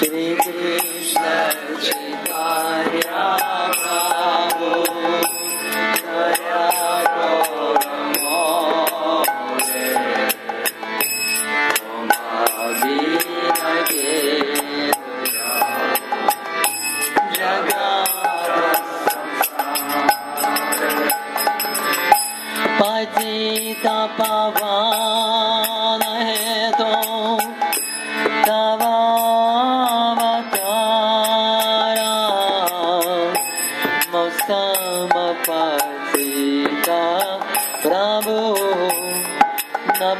Shri Krishna Chaitanya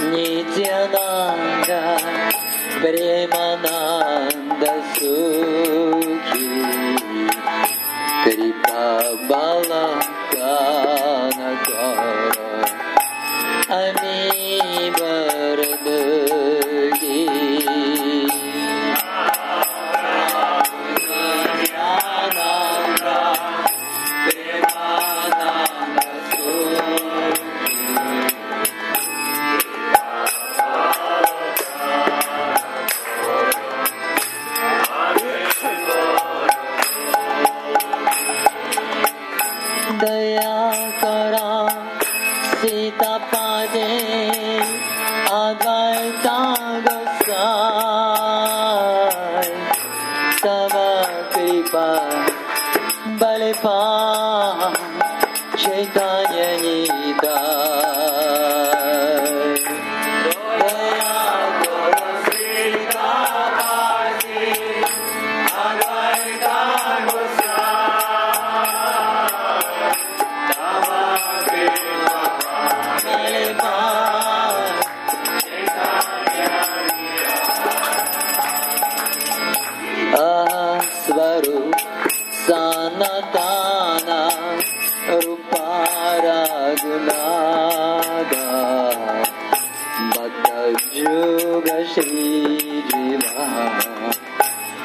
Nityananda Premanand सुखी कृपा बाला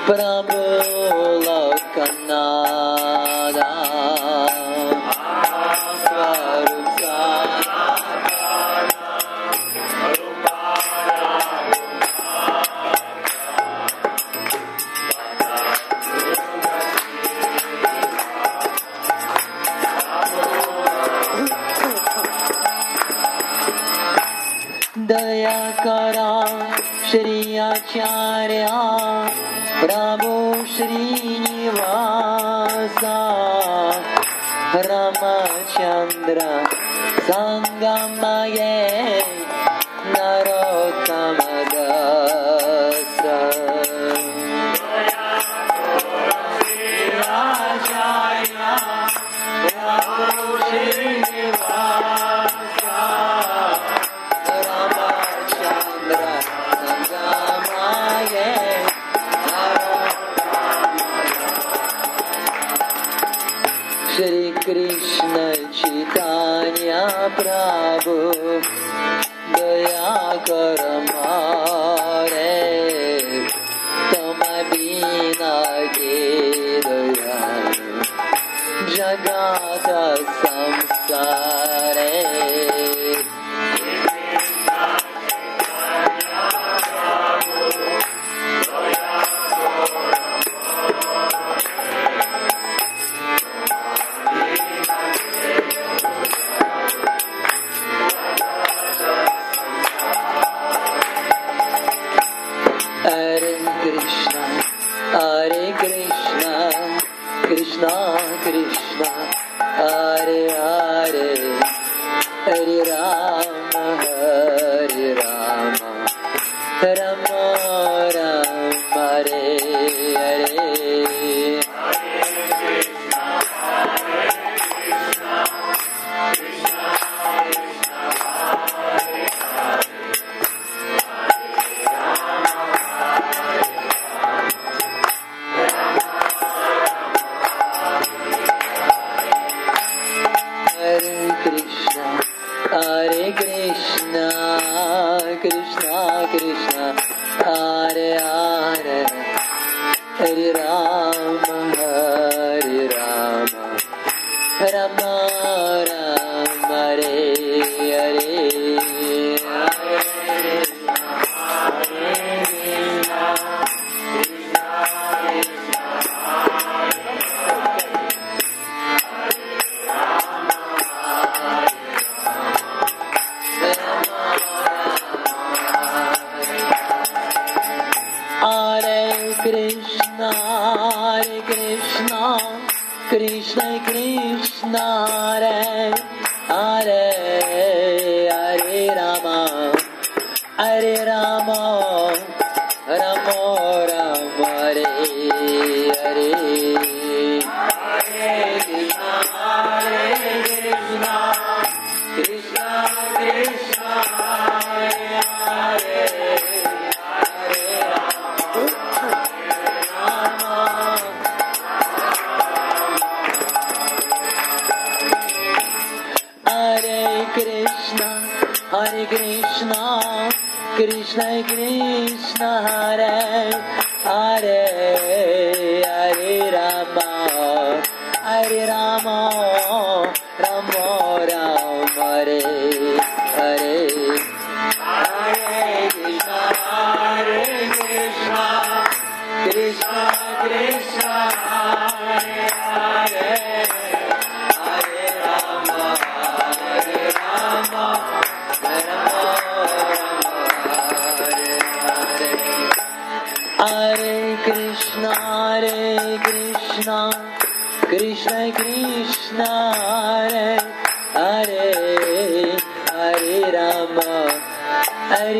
प्रभो कन्नादा दया करा श्री आचार्य नामा चान्द्रा साङ्गा नचितान्या प्रा दया बीनागे दया जगा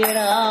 Hare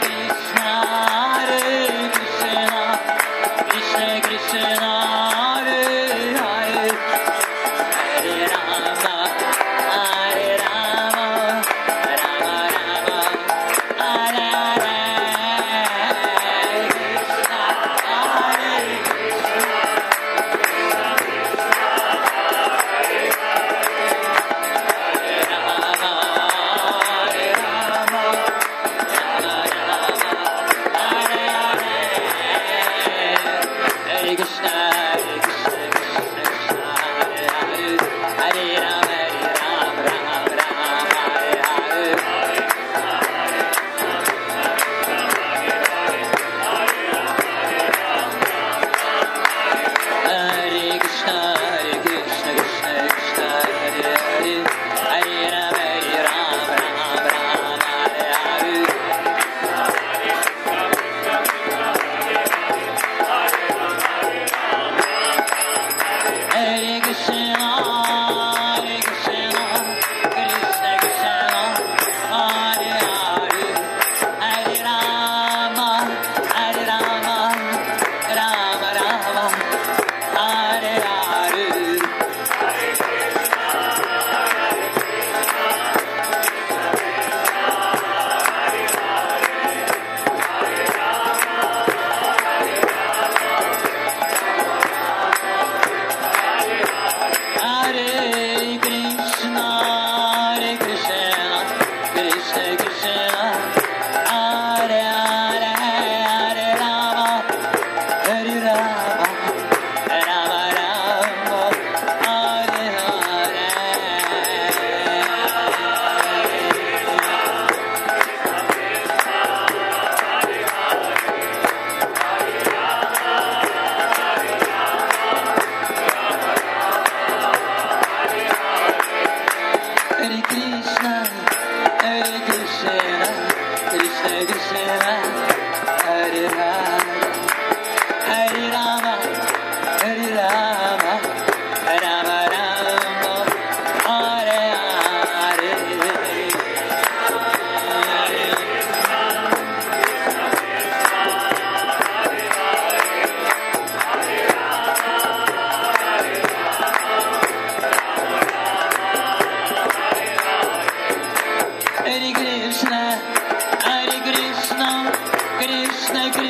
Krishna. Hare Krishna. see. Krishna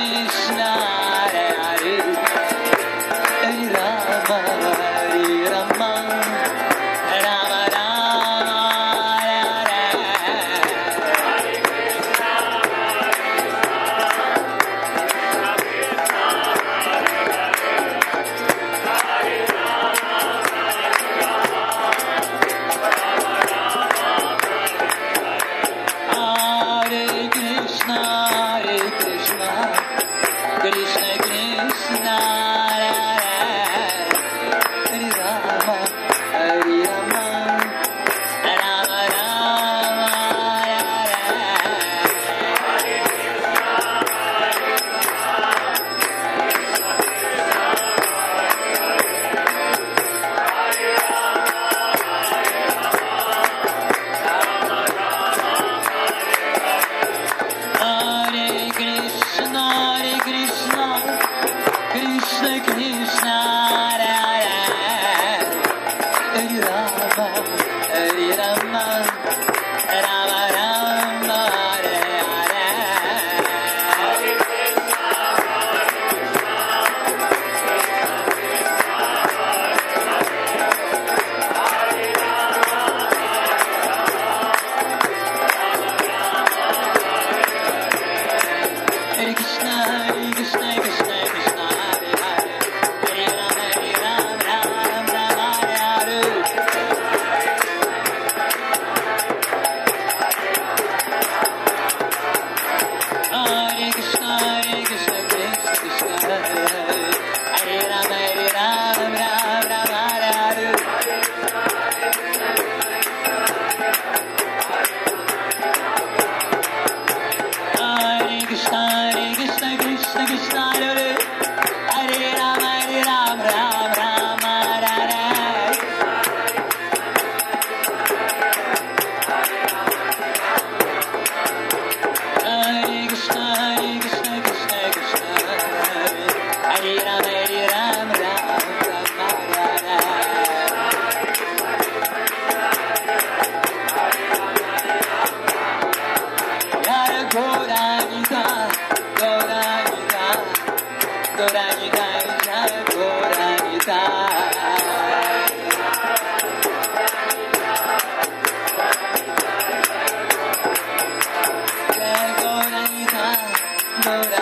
Gauranga,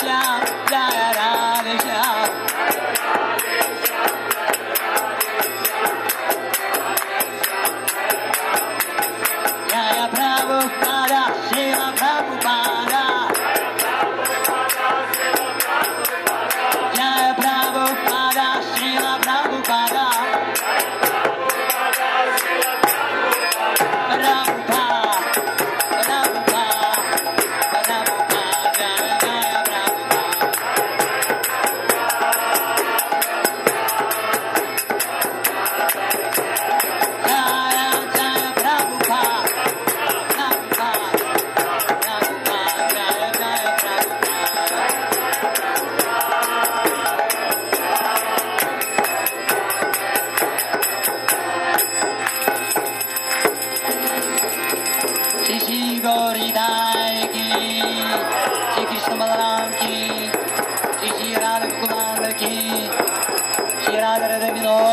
Radhe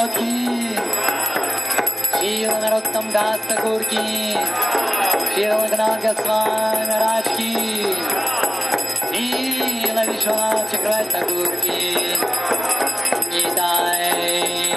Rocky. She will not come back to Kurki. She will not get swan, Rajki. He will not be shot to Kurki. He died.